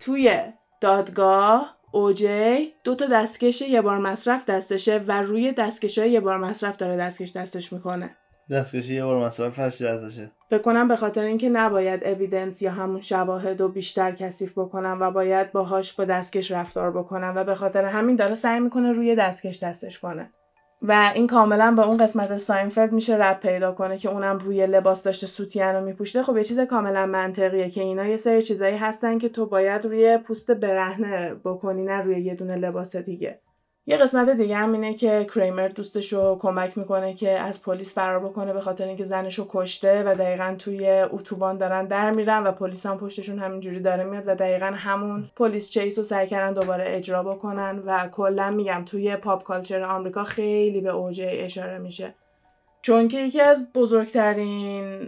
توی دادگاه اوجی دو تا دستکش یه بار مصرف دستشه و روی دستکش یه بار مصرف داره دستکش دستش می‌کنه. دستکشی یه بار مصرف هرچی دستشه بکنم به خاطر اینکه نباید اویدنس یا همون شواهد و بیشتر کثیف بکنم و باید باهاش با دستکش رفتار بکنم و به خاطر همین داره سعی می‌کنه روی دستکش دستش کنه. و این کاملا به اون قسمت ساینفلد میشه رب پیدا کنه که اونم روی لباس داشته سوتین رو میپوشته. خب یه چیز کاملا منطقیه که اینا یه سری چیزایی هستن که تو باید روی پوست برهنه بکنی نه روی یه دونه لباس دیگه. یه قسمت دیگه هم اینه که کریمر دوستش رو کمک می‌کنه که از پلیس فرار بکنه به خاطر اینکه زنش رو کشته و دقیقا توی اتوبان دارن در میرن و پلیس هم پشتشون همینجوری داره میاد و دقیقا همون پلیس چیس رو سعی کردن دوباره اجرا بکنن و کلا میگم توی پاپ کالچر آمریکا خیلی به اوجه اشاره میشه. چون که یکی از بزرگترین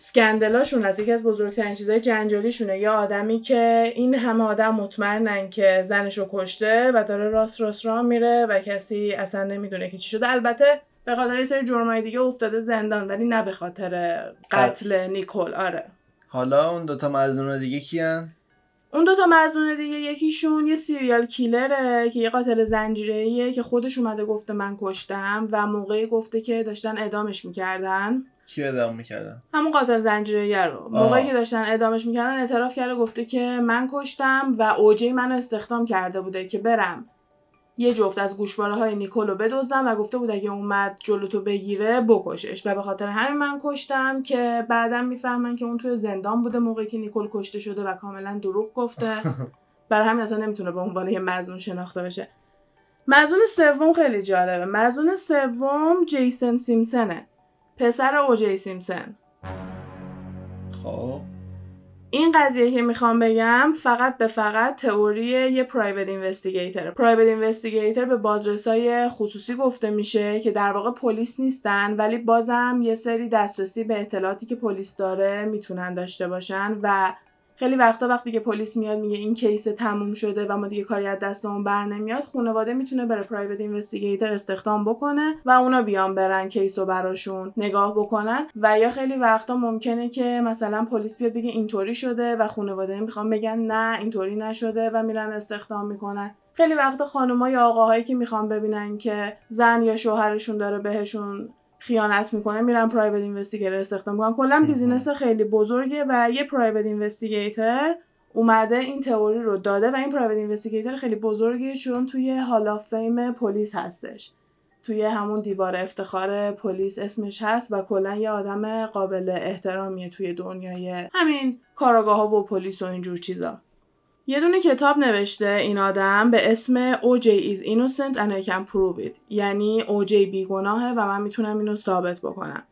سکندلاشون هست یکی از بزرگترین چیزای جنجالیشونه. یا آدمی که این همه آدم مطمئنن که زنشو کشته و داره راست راست راه میره و کسی اصلا نمی‌دونه که چی شده. البته به خاطر سری جرمای دیگه افتاده زندان ولی نه به خاطر قتل نیکول. آره. حالا اون دوتا مزنون دیگه کیان؟ اون دوتا مزنون دیگه یکیشون یه سیریال کیلره که یه قاتل زنجیره که خودش اومده گفته من کشتم و موقعی گفته که داشتن ادامش می‌کردن. کی ادام می‌کردن؟ همون قاتل زنجیره رو. موقعی که داشتن ادامش می‌کردن اعتراف کرده گفته که من کشتم و اوجی منو استخدام کرده بوده که برم. یه جفت از گوشواره های نیکولو بدزدم و گفته بود اگه اومد جلوتو بگیره بکشش. و به خاطر همین من کشتم که بعدم می‌فهمن که اون توی زندان بوده موقعی که نیکول کشته شده و کاملا دروغ گفته. [LAUGHS] برای همین اصلا نمی‌تونه به عنوان یه مزنون شناخته بشه. مزنون سوم خیلی جالبه. مزنون سوم جیسن سیمسنه. پسر اوجی سیمسن خب. این قضیه که می‌خوام بگم فقط به فقط تئوری یه پرایوت اینوستیگیتر پرایوت اینوستیگیتر به بازرسای خصوصی گفته میشه که در واقع پلیس نیستن ولی بازم یه سری دسترسی به اطلاعاتی که پلیس داره می‌تونن داشته باشن و خیلی وقتا وقتی که پلیس میاد میگه این case تموم شده و ما دیگه کاری از دستمون بر نمیاد خانواده می‌تونه بره private investigator استخدام بکنه و اونا بیان برن case رو براشون نگاه بکنن. و یا خیلی وقتا ممکنه که مثلا پلیس بیاد بگه اینطوری شده و خانواده می‌خوان بگن نه اینطوری نشده و میرن استخدام می‌کنن. خیلی وقتا خانم‌ها یا آقاهایی که می‌خوان ببینن که زن یا شوهرشون داره بهشون خیانت می‌کنه میرن private investigator استخدام می‌کنن. کلا business خیلی بزرگه و یه private investigator اومده این تئوری رو داده و این پرایوت اینوستیگیتور خیلی بزرگه چون توی هال فیم پلیس هستش. توی همون دیوار افتخار پلیس اسمش هست و کلا یه آدم قابل احترامیه توی دنیای همین کاراگاه ها و پلیس و اینجور چیزا. یه دونه کتاب نوشته این آدم به اسم OJ is innocent and I can prove it. یعنی OJ بیگناهه و من می‌تونم اینو ثابت بکنم.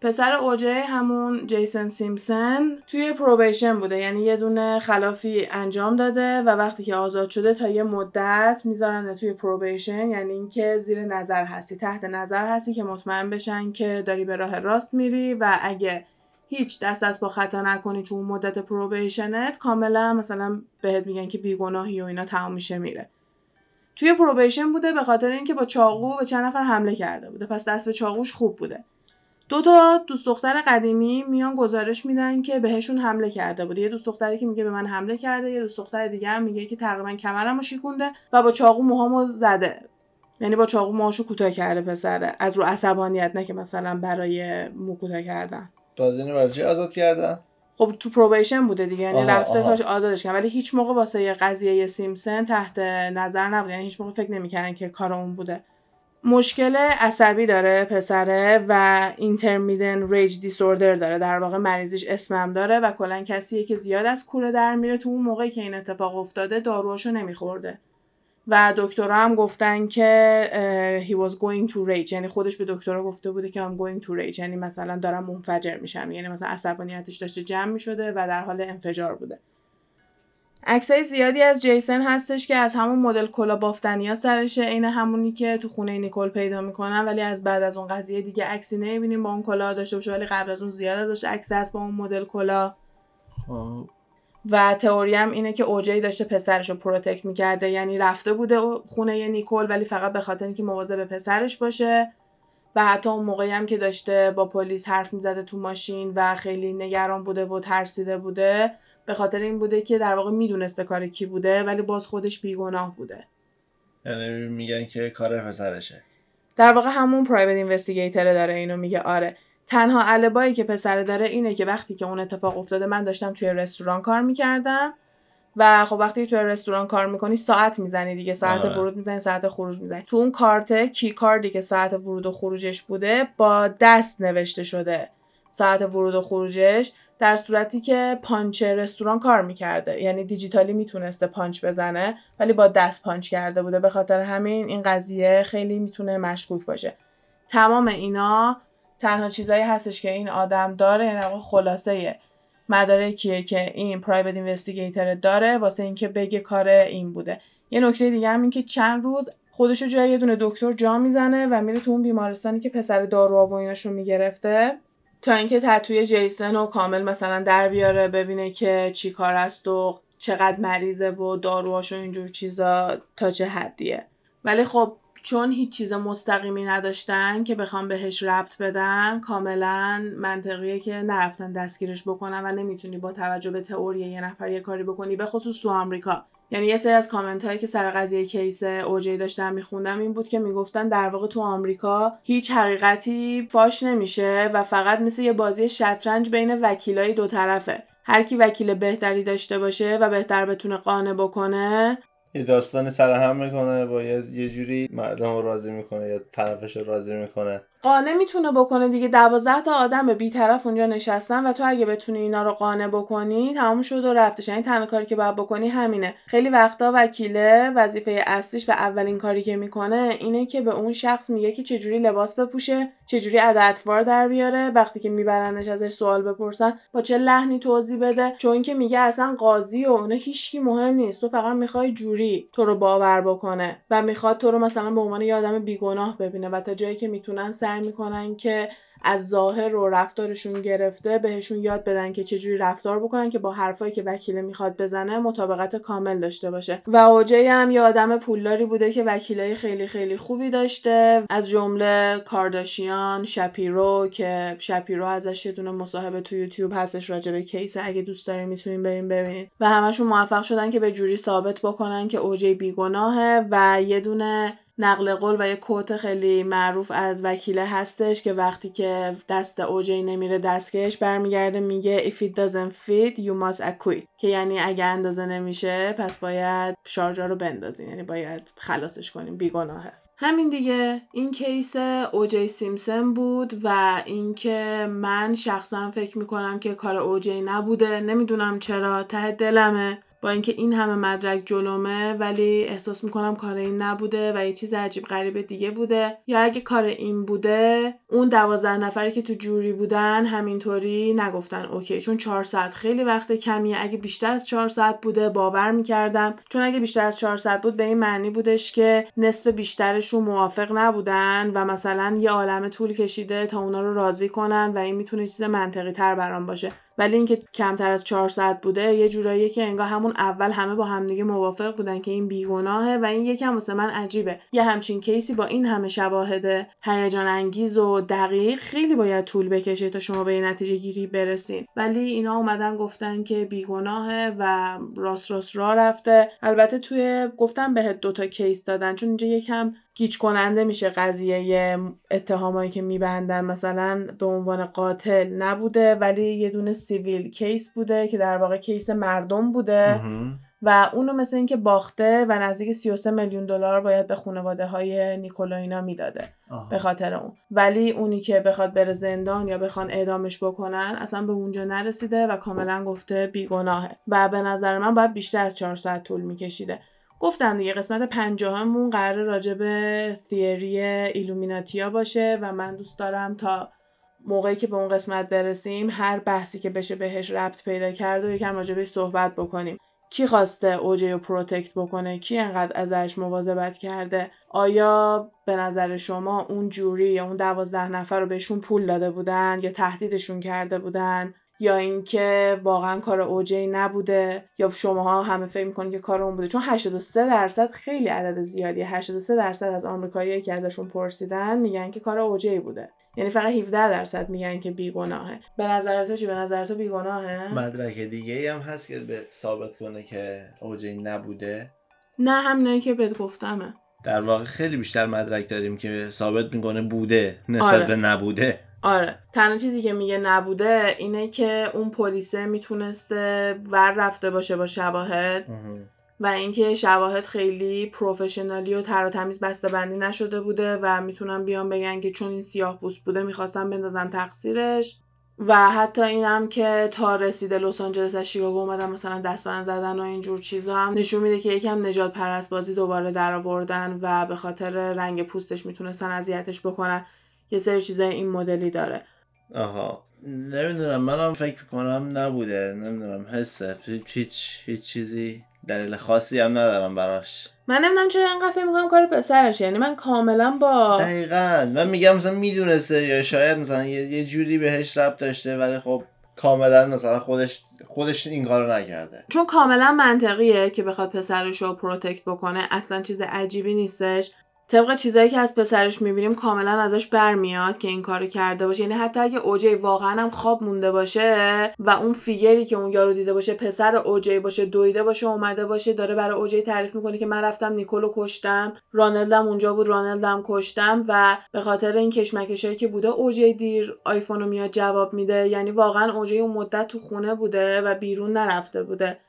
پسر اوجی همون جیسن سیمپسون توی probation بوده. یعنی یه دونه خلافی انجام داده و وقتی که آزاد شده تا یه مدت می‌ذارن توی probation یعنی اینکه زیر نظر هستی تحت نظر هستی که مطمئن بشن که داری به راه راست میری و اگه هیچ دست از پا خطا نکنی تو اون مدت probation ت کاملا مثلا بهت میگن که بیگناهی و اینا تمام میشه میره. توی probation بوده به خاطر اینکه با چاقو به چند نفر حمله کرده بوده. پس دست به چاقوش خوب بوده. دو تا دوست دختر قدیمی میان گزارش میدن که بهشون حمله کرده بوده. یه دوست دختری که میگه به من حمله کرده یه دوست دختر دیگه هم میگه که تقریبا کمرمو شیکونده و با چاقو موهامو زده. یعنی با چاقو موهاشو کوتاه کرده پسره. از رو عصبانیت نه که مثلا برای مو کوتاه کردن. دادین برای آزاد کردن؟ خب تو پروبیشن بوده دیگه یعنی رفته تاش آزادش کردن ولی هیچ موقع واسه یه قضیه سیمسن تحت نظر نبوده یعنی هیچ موقع فکر نمی‌کردن که کار اون بوده. مشکل عصبی داره پسره و اینترمیدن ریج دیسوردر داره. در واقع مریضیش اسمم داره و کلا کسیه که زیاد از کوره در میره. تو اون موقعی که این اتفاق افتاده داروهاشو نمیخورده. و دکترها هم گفتن که he was going to rage. یعنی خودش به دکترها گفته بوده که I'm going to rage. یعنی مثلا دارم منفجر میشم. یعنی مثلا عصبانیتش داشته جمع می‌شده و در حال انفجار بوده. عکسای زیادی از جیسن هستش که از همون مدل کلا بافتنیا سرشه. عین همونی که تو خونه نیکل پیدا می‌کنن. ولی از بعد از اون قضیه دیگه عکسی نمی‌بینیم با اون کلا داشته باشه. ولی قبل از اون زیاد ازش عکس هست با اون مدل کلا. خب. و تئوری هم اینه که اوجی داشته پسرش رو protect می‌کرده. یعنی رفته بوده خونه نیکل ولی فقط به خاطر اینکه مواظب پسرش باشه. و حتی اون موقعی هم که داشته با پلیس حرف می‌زده تو ماشین و خیلی نگران بوده و ترسیده بوده به خاطر این بوده که در واقع می‌دونسته کار کی بوده ولی باز خودش بیگناه بوده. یعنی میگن که کار پسرشه. در واقع همون private investigator داره اینو میگه. آره. تنها alibi یی که پسر داره اینه که وقتی که اون اتفاق افتاده من داشتم توی رستوران کار می‌کردم و خب وقتی تو رستوران کار می‌کنی ساعت می‌زنی دیگه ساعت آره. ورود می‌زنی ساعت خروج می‌زنی. تو اون کارت کی کارتی که ساعت ورود و خروجش بوده با دست نوشته شده ساعت ورود و خروجش در صورتی که پانچ رستوران کار می‌کرده. یعنی دیجیتالی می‌تونسته پانچ بزنه ولی با دست پانچ کرده بوده. به خاطر همین این قضیه خیلی می‌تونه مشکوک باشه. تمام اینا تنها چیزایی هستش که این آدم داره یعنی خلاصه مدارکیه که این پرایوت اینوستیگیتر داره واسه اینکه بگه کار این بوده. یه نکته دیگه هم این که چند روز خودشو جای یه دونه دکتر جا می‌زنه و میره تو اون بیمارستانی که پسر دارو و ایناشو می‌گرفته تا اینکه تتوی جیسن و کامل مثلا در بیاره ببینه که چی کار است و چقدر مریضه و داروهاش اینجور چیزا تا چه حدیه. ولی خب چون هیچ چیز مستقیمی نداشتن که بخوام بهش ربط بدن کاملا منطقیه که نرفتن دستگیرش بکنن و نمی‌تونی با توجه به تئوری یه نفر یه کاری بکنی به خصوص تو آمریکا. یعنی یه سری از کامنت هایی که سر قضیه کیس اوجی داشتم میخوندم این بود که می‌گفتن در واقع تو آمریکا هیچ حقیقتی فاش نمیشه و فقط مثل یه بازی شطرنج بین وکیلای دو طرفه. هر کی وکیل بهتری داشته باشه و بهتر بتونه قانع بکنه یه داستانی سرهم می‌کنه با یه جوری مردم رو راضی می‌کنه یا طرفش رو راضی می‌کنه. قانع می‌تونه بکنه دیگه. دوازده تا آدم بی طرف اونجا نشستن و تو اگه بتونی اینا رو قانع بکنی تمام شد و رفتش. یعنی تنها کاری که باید بکنی همینه. خیلی وقتا وکیله وظیفه اصلیش و اولین کاری که می‌کنه اینه که به اون شخص میگه که چجوری لباس بپوشه. چجوری عددوار در بیاره؟ وقتی که میبرنش ازش سوال بپرسن با چه لحنی توضیح بده؟ چون که میگه اصلا قاضی و اونه هیچکی مهم نیست. تو فقط می‌خوای جوری تو رو باور بکنه و می‌خواد تو رو مثلا به عنوان یه آدم بیگناه ببینه و تا جایی که می‌تونن سعی می‌کنن که از ظاهر و رفتارشون گرفته بهشون یاد بدن که چجوری رفتار بکنن که با حرفایی که وکیله می‌خواد بزنه مطابقت کامل داشته باشه. و اوجی هم یه آدم پولداری بوده که وکیلای خیلی خیلی خوبی داشته. از جمله کارداشیان شپیرو که شپیرو ازش یه دونه مصاحبه تو یوتیوب هستش راجع به کیس. اگه دوست دارین می‌تونین بریم ببینید و همشون موفق شدن که به جوری ثابت بکنن که اوجی بیگناهه و یه دونه نقل قول و یه کوت خیلی معروف از وکیله هستش که وقتی که دست اوجی نمیره دستکش برمیگرده میگه if it doesn't fit you must acquit. که یعنی اگه اندازه نمیشه پس باید شارجا رو بندازین. یعنی باید خلاصش کنیم بیگناهه. همین دیگه. این کیس اوجی سیمسن بود و اینکه من شخصا فکر می‌کنم که کار اوجی نبوده. نمی‌دونم چرا. ته دلمه. اینکه این همه مدرک جلومه ولی احساس می‌کنم کار این نبوده و یه چیز عجیب غریب دیگه بوده. یا اگه کار این بوده اون دوازده نفری که تو جوری بودن همینطوری نگفتن اوکی چون چهار ساعت خیلی وقت کمیه. اگه بیشتر از چهار ساعت بوده باور می‌کردم. چون اگه بیشتر از چهار ساعت بود به این معنی بودش که نصف بیشترشون موافق نبودن و مثلا یه عالم طول کشیده تا اونا رو راضی کنن و این می‌تونه چیز منطقی تر برام باشه. ولی اینکه کمتر از چهار ساعت بوده یه جورایی که انگار همون اول همه با همدیگه موافق بودن که این بیگناهه و این یکم واسه من عجیبه. یه همچین کیسی با این همه شواهد هیجان انگیز و دقیق خیلی باید طول بکشه تا شما به نتیجه گیری برسین. ولی اینا اومدن گفتن که بیگناهه و راست راست را رفته. البته توی گفتم بهت دوتا کیس دادن چون اینجا یکم گیج کننده میشه قضیه اتهامایی که میبندن. مثلا به عنوان قاتل نبوده ولی یه دونه civil case بوده که در واقع case مردم بوده. و اونو مثل اینکه باخته و نزدیک 33 میلیون دلار باید به خانواده های نیکول اینا می‌داده به خاطر اون. ولی اونی که بخواد بره زندان یا بخوان اعدامش بکنن اصلا به اونجا نرسیده و کاملا گفته بیگناهه. و به نظر من باید بیشتر از 4 ساعت طول میکشیده. گفتم دیگه قسمت پنجاهمون قرار راجع به theory ایلومیناتیا باشه و من دوست دارم تا موقعی که به اون قسمت برسیم هر بحثی که بشه بهش ربط پیدا کرد و یکم راجع صحبت بکنیم. کی خواسته اوجی رو protect بکنه؟ کی انقدر ازش مواظبت کرده؟ آیا به نظر شما اون jury یا اون دوازده نفر رو بهشون پول داده بودن یا تهدیدشون کرده بودن؟ یا اینکه واقعا کار اوجی نبوده یا شماها همه فکر می‌کنید که کار اون بوده. چون 83 درصد خیلی عدد زیادیه. 83 درصد از آمریکاییایی که ازشون پرسیدن میگن که کار اوجی بوده. یعنی فقط 17 درصد میگن که بیگناهه. به نظر تو چی؟ به نظر تو بیگناهه؟ مدرک دیگه هم هست که به ثابت کنه که اوجی نبوده. نه همینایی که بهت گفتمه. در واقع خیلی بیشتر مدرک داریم که ثابت می‌کنه بوده نسبت آره. به نبوده. آره. تنها چیزی که میگه نبوده اینه که اون پلیسه می‌تونسته ور رفته باشه با شواهد و اینکه شواهد خیلی پروفشنالی و تر و تمیز بسته بندی نشده بوده و می‌تونن بیان بگن که چون این سیاه پوست بوده می‌خواستن بندازن تقصیرش. و حتی اینم که تا رسیده لس آنجلس از شیکاگو اومدن مثلا دستبند زدن و اینجور چیزا هم نشون میده که یکم نجات پرست بازی دوباره در آوردن و به خاطر رنگ پوستش می‌تونستن اذیتش بکنن. یه سری چیزای این مدلی داره. آها. نمی‌دونم منم فکر کنم نبوده. نمی‌دونم حسه هیچ هیچ چیزی دلیل خاصی هم ندارم براش. من نمی‌دونم چرا اینقدر فکر می‌کنم کار پسرش یعنی من کاملا با دقیقا. من میگم مثلا می‌دونسته یا شاید مثلا یه, یه جوری بهش ربط داشته ولی خب کاملا مثلا خودش خودش این کارو نکرده. چون کاملا منطقیه که بخواد پسرش رو protect بکنه. اصلا چیز عجیبی نیستش. طبق چیزایی که از پسرش می‌بینیم کاملا ازش برمیاد که این کارو کرده باشه. یعنی حتی اگه اوجی واقعا هم خواب مونده باشه و اون figure ی که اون یارو دیده باشه پسر اوجی باشه دویده باشه اومده باشه داره برای اوجی تعریف می‌کنه که من رفتم نیکول و کشتم رانلد م اونجا بود رانلد م کشتم و به خاطر این کشمکشایی که بوده اوجی دیر آیفون رو میاد جواب میده. یعنی واقعا اوجی اون مدت تو خونه بوده و بیرون نرفته بوده.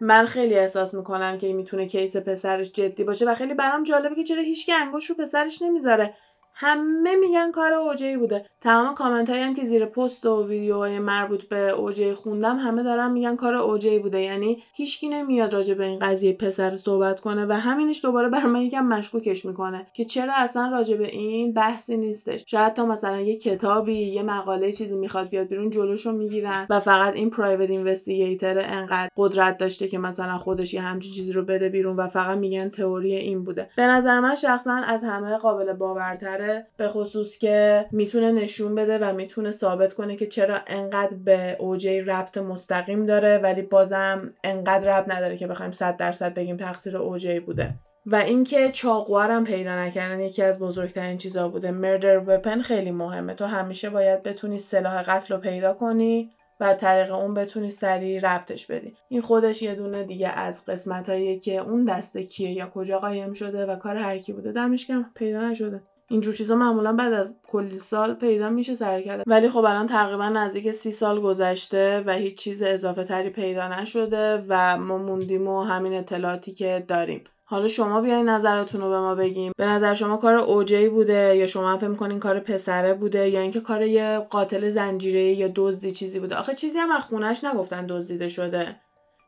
من خیلی احساس می‌کنم که می‌تونه case پسرش جدی باشه و خیلی برام جالبه که چرا هیچ انگشت رو پسرش نمی‌ذاره. همه میگن کار اوجی بوده. تمام کامنت هم که زیر پست و ویدیوهای مربوط به اوجی خوندم همه دارن میگن کار اوجی بوده. یعنی هیچکی نمیاد راجع به این قضیه پسر صحبت کنه و همینش دوباره بر من یکم مشکوکش می‌کنه که چرا اصلا راجع به این بحثی نیستش. شاید تا مثلا یه کتابی یه مقاله چیزی می‌خواد بیاد بیرون جلوشو می‌گیرن و فقط این private investigator انقدر قدرت داشته که مثلا خودش یه همچین چیزی رو بده بیرون و فقط میگن تئوری این بوده. به نظر من شخصا از همه قابل باورتره به خصوص که می‌تونه نشون بده و می‌تونه ثابت کنه که چرا انقدر به اوجی ربط مستقیم داره ولی بازم انقدر ربط نداره که بخوایم صد درصد بگیم تقصیر اوجی بوده. و اینکه چاقوارم پیدا نکردن یکی از بزرگترین چیزا بوده. مردر وپن خیلی مهمه. تو همیشه باید بتونی سلاح قتل رو پیدا کنی و طریق اون بتونی سریع ربطش بدی. این خودش یه دونه دیگه از قسمت که اون دسته کیه یا کجا قایم شده و کار هر کی بوده دمش پیدا نشده. اینجور چیزا معمولا بعد از کلی سال پیدا میشه سر کرده ولی خب الان تقریبا نزدیک سی سال گذشته و هیچ چیز اضافه تری پیدا نشده و ما موندیم و همین اطلاعاتی که داریم. حالا شما بیاین نظرتون رو به ما بگیم. به نظر شما کار اوجی بوده یا شما فکر می‌کنین کار پسره بوده یا اینکه کار یه قاتل زنجیره یا دزدی چیزی بوده؟ آخه چیزی هم از خونش نگفتن دزدیده شده.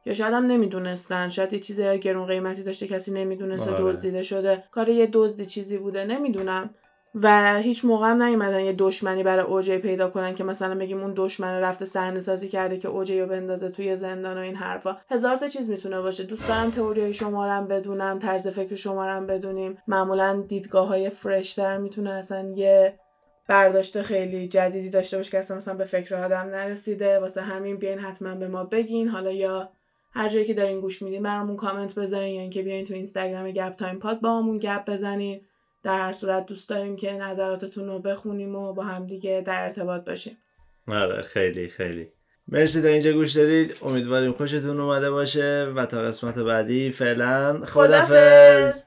یا شاید هم نمی‌دونستن. شاید یه چیز گرون قیمتی داشته کسی نمی‌دونسته آره. دزدیده شده. کار یه دزدی چیزی بوده نمی‌دونم. و هیچ موقع هم نیومدن یه دشمنی برای اوجی پیدا کنن که مثلا بگیم اون دشمن رفته صحنه سازی کرده که اوجی رو بندازه توی زندان و این حرفا. هزار تا چیز می‌تونه باشه. دوست دارم تئوری شما رو بدونم طرز فکر شما رو بدونیم. معمولا دیدگاه های fresh تر می‌تونه اصلا یه برداشت خیلی جدیدی داشته باشه که اصلا مثلا به فکر آدم نرسیده. واسه همین بیاین حتما به ما بگین. حالا یا هر جایی که دارین گوش میدین برامون کامنت بذارین. یا اینکه بیاین تو اینستاگرام گپ تایم پاد باهامون گپ بزنین. در هر صورت دوست داریم که نظراتتون رو بخونیم و با هم دیگه در ارتباط باشیم. آره خیلی خیلی. مرسی تا اینجا گوش دادید. امیدواریم خوشتون اومده باشه و تا قسمت بعدی فعلا خدافظ